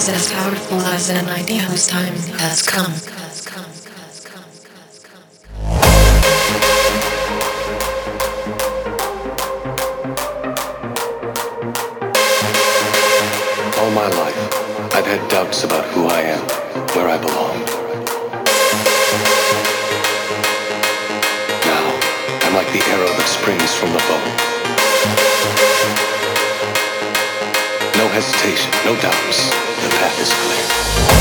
is as powerful as an idea whose time has come. All my life, I've had doubts about who I am, where I belong. Now, I'm like the arrow that springs from the bow. No hesitation, no doubts path is clear.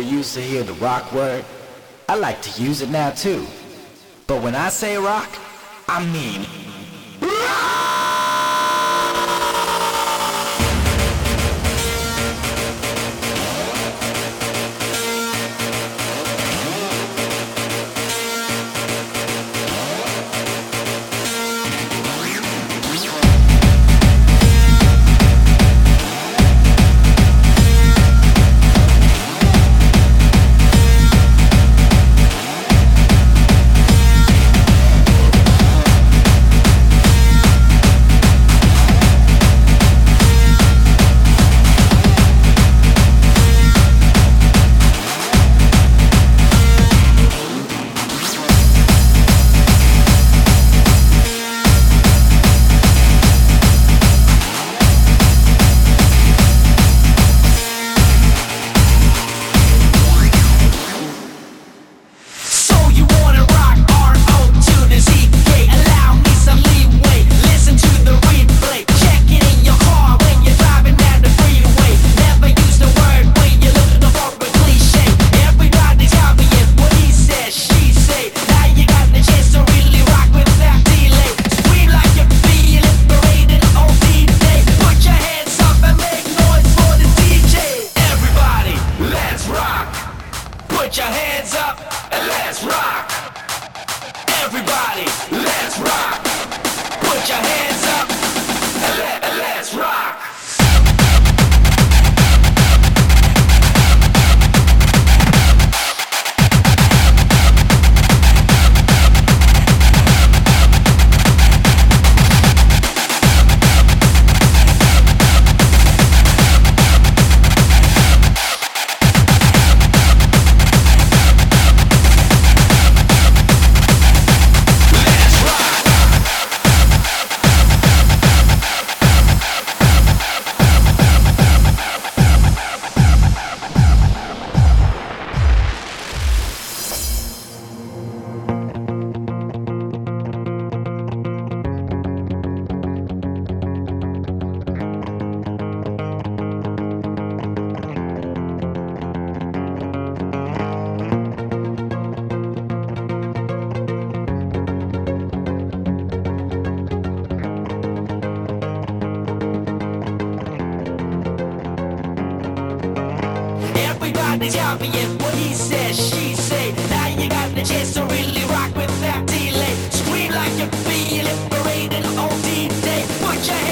used to hear the rock word, I like to use it now too. But when I say rock, I mean change.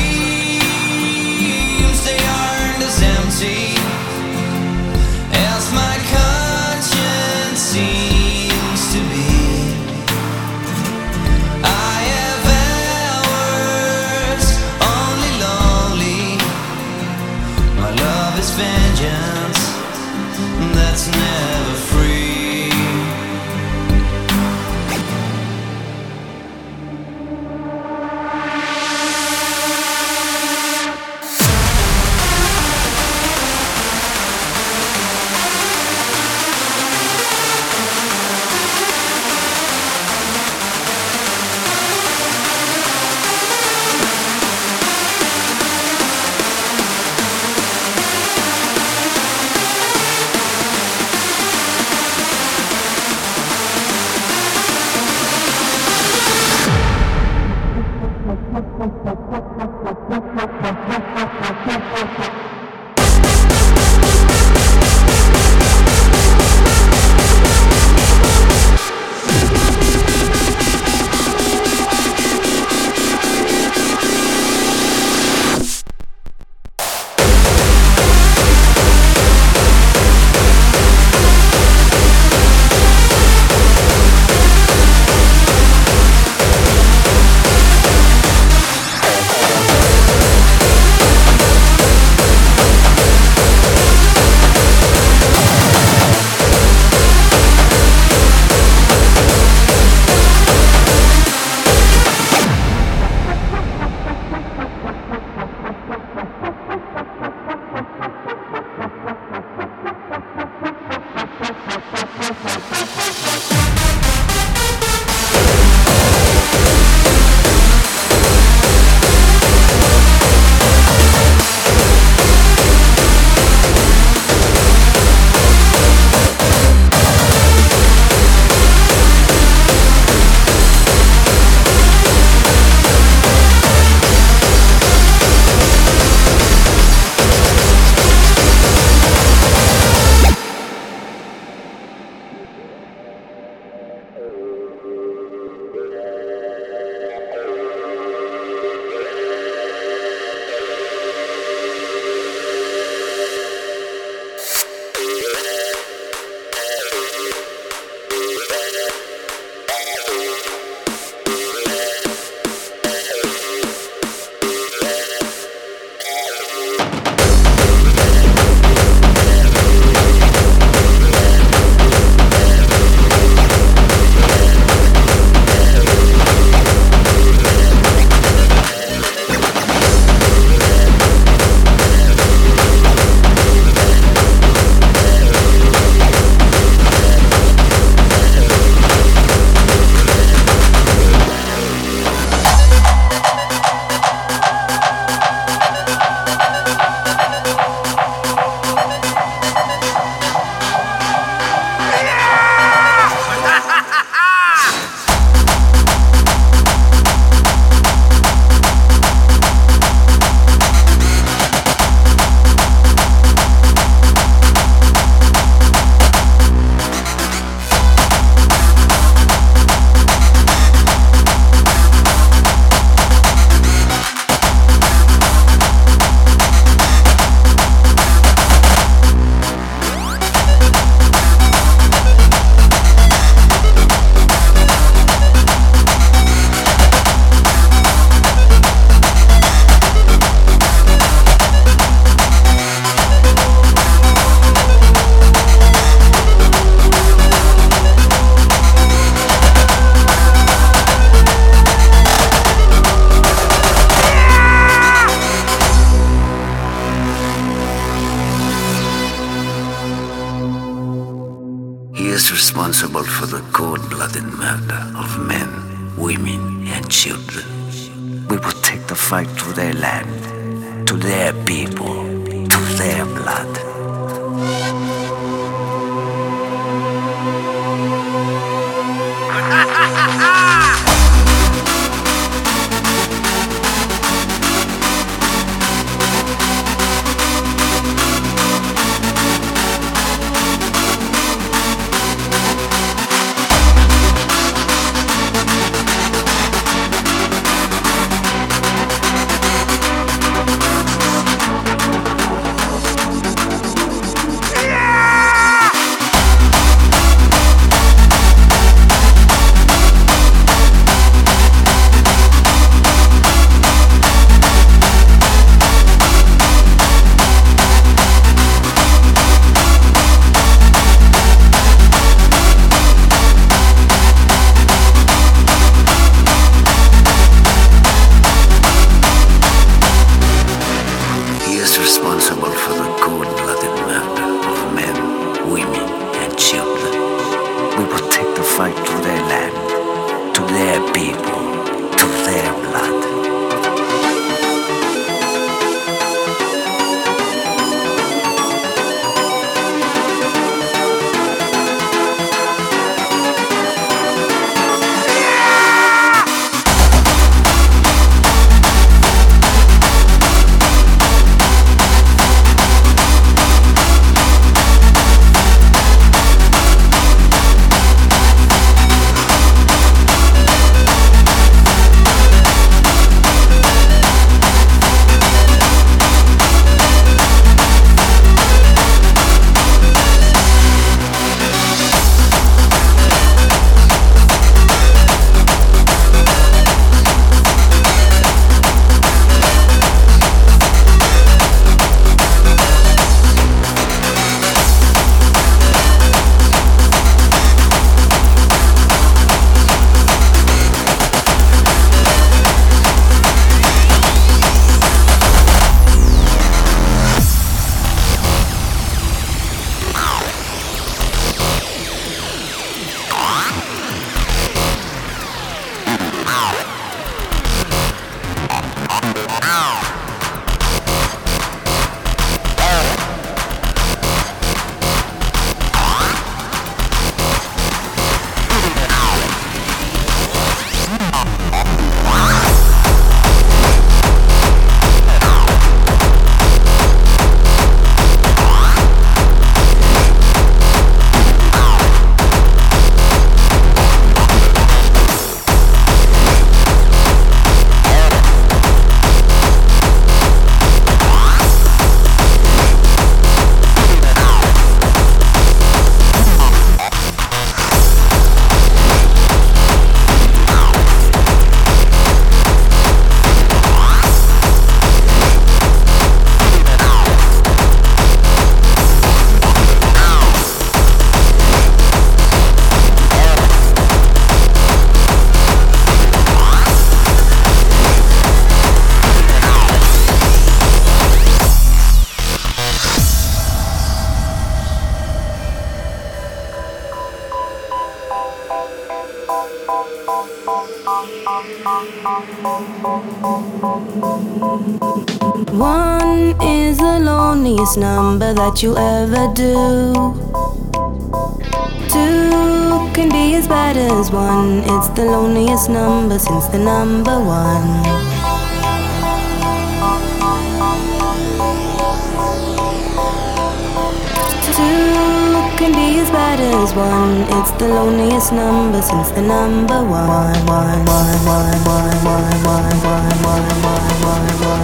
That you ever do. Two can be as bad as one. It's the loneliest number since the number one. Two can be as bad as one. It's the loneliest number since the number one. One, one, one, one, one, one, one, one, one, one, one. sea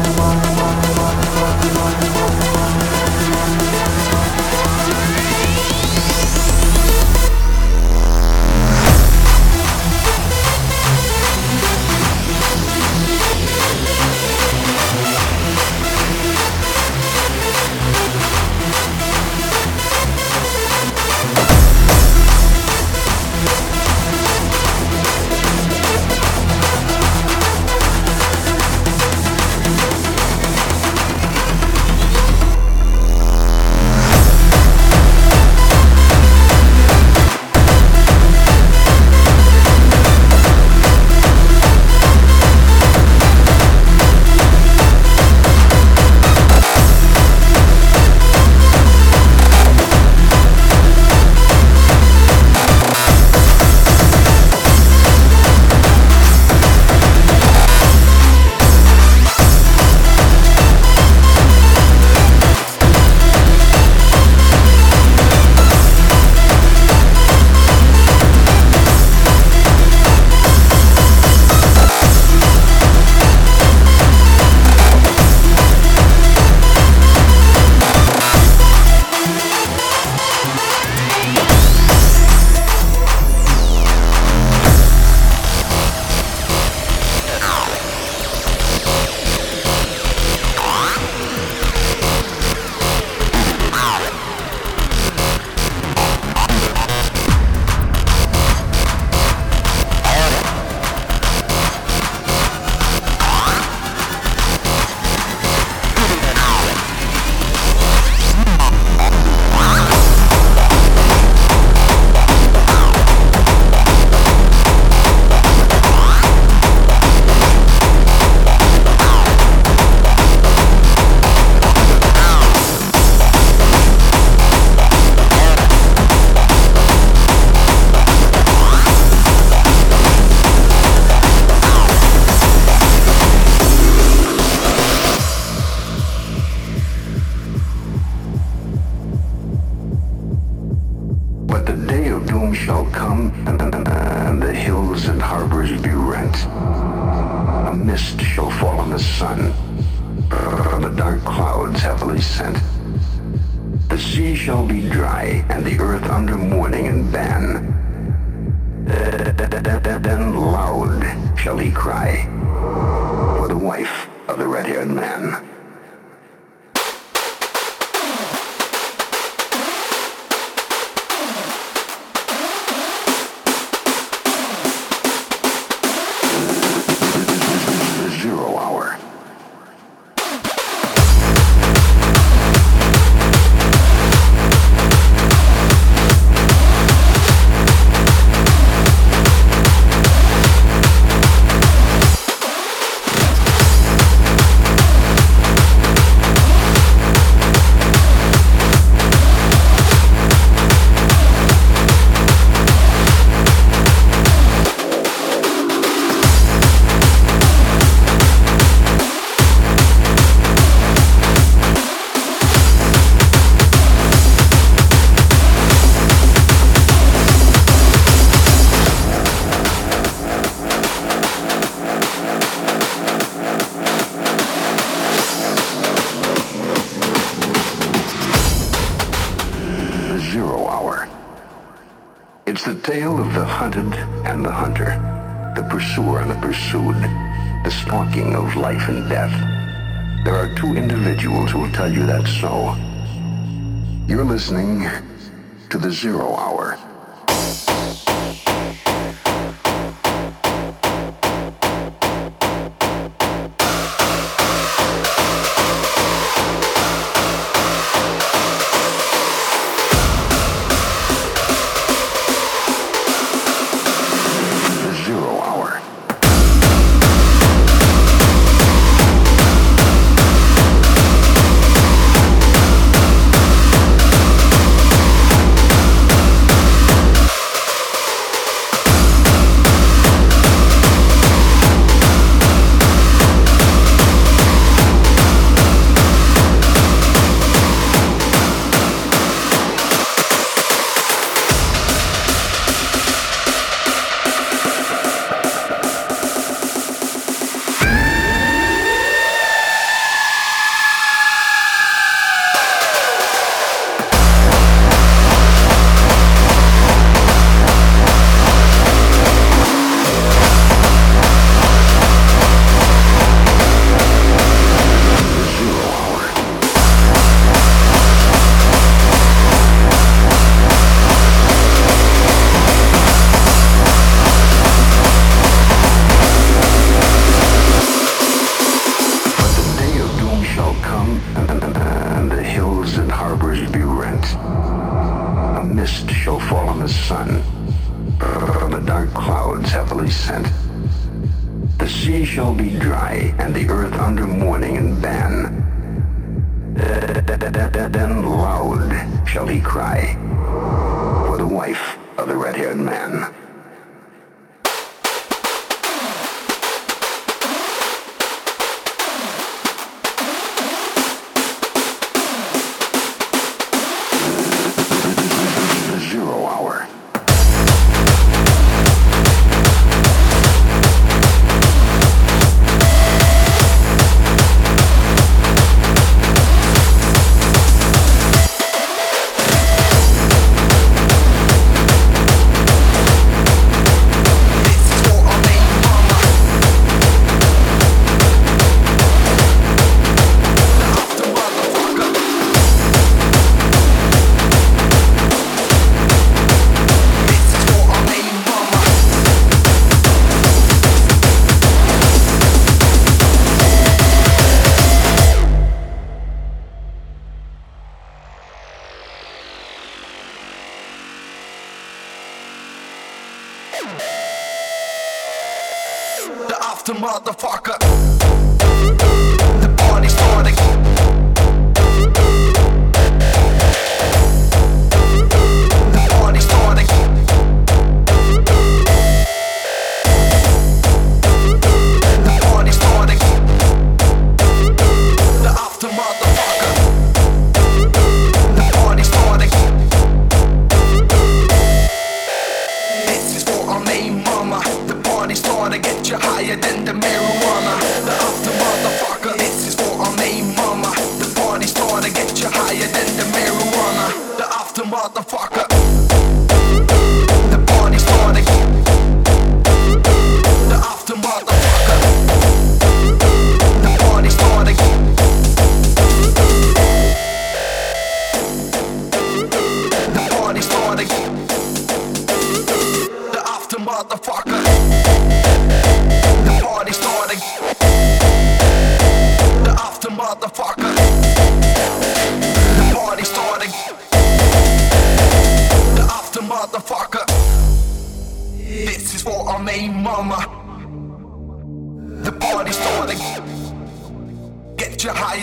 shall come, and the hills and harbors be rent. A mist shall fall on the sun, and the dark clouds heavily sent. The sea shall be dry, and the earth under mourning and ban. Then loud shall he cry for the wife of the red-haired man.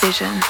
vision.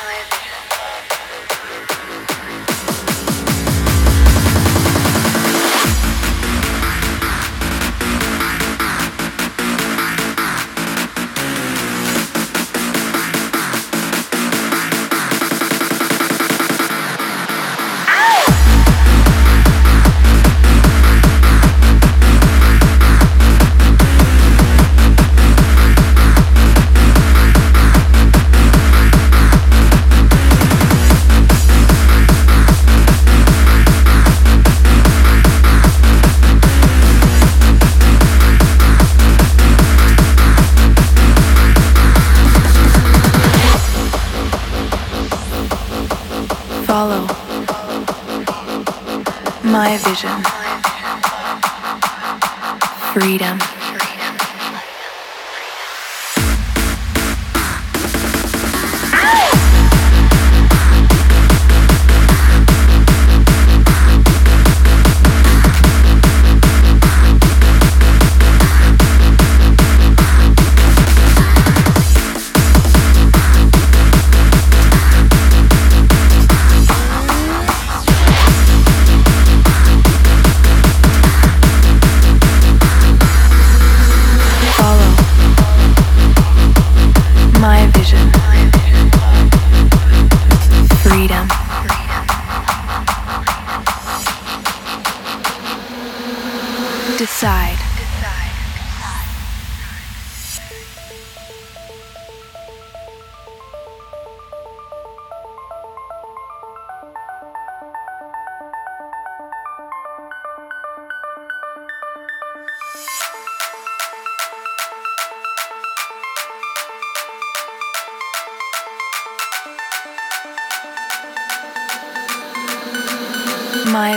freedom.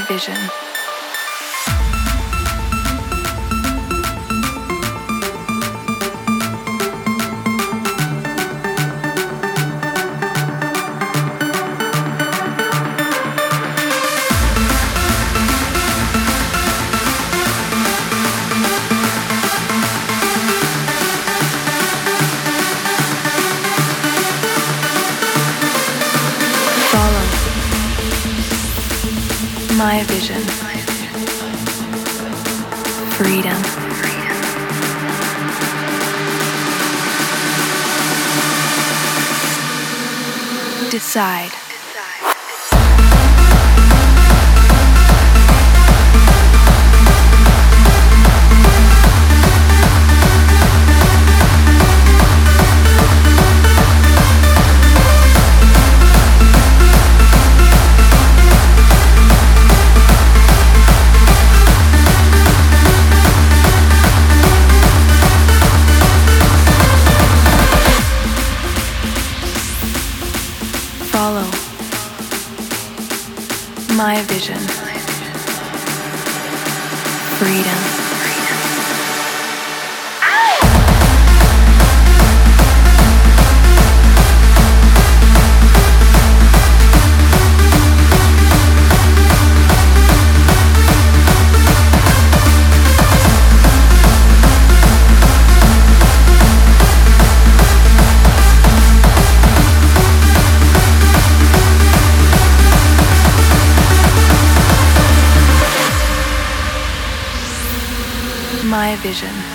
vision. follow my vision, freedom. vision.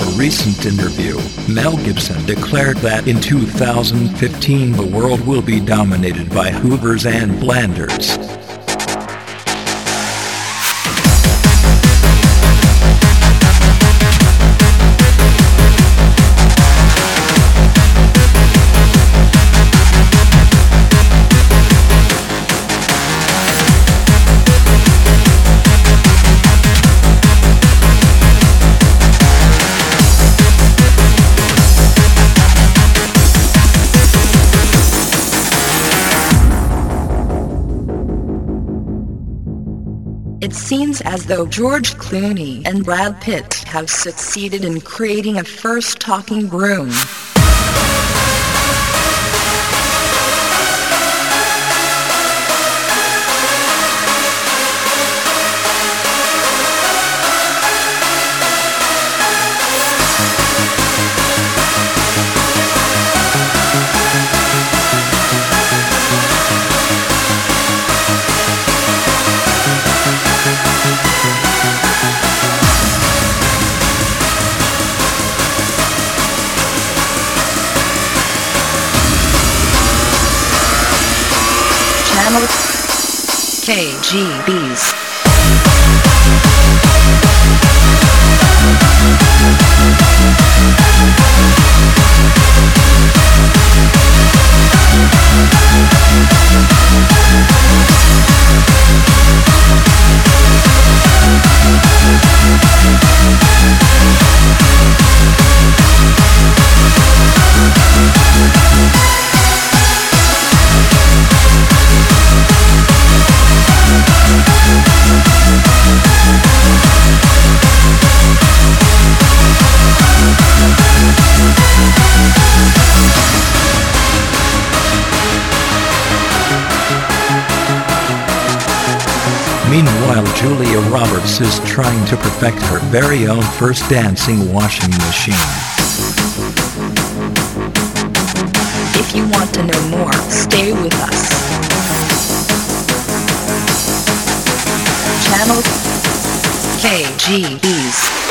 a recent interview, Mel Gibson declared that in 2015 the world will be dominated by Hoovers and Blanders. As though George Clooney and Brad Pitt have succeeded in creating a first talking broom. KGBs. Julia Roberts is trying to perfect her very own first dancing washing machine. If you want to know more, stay with us. Channel KGBs.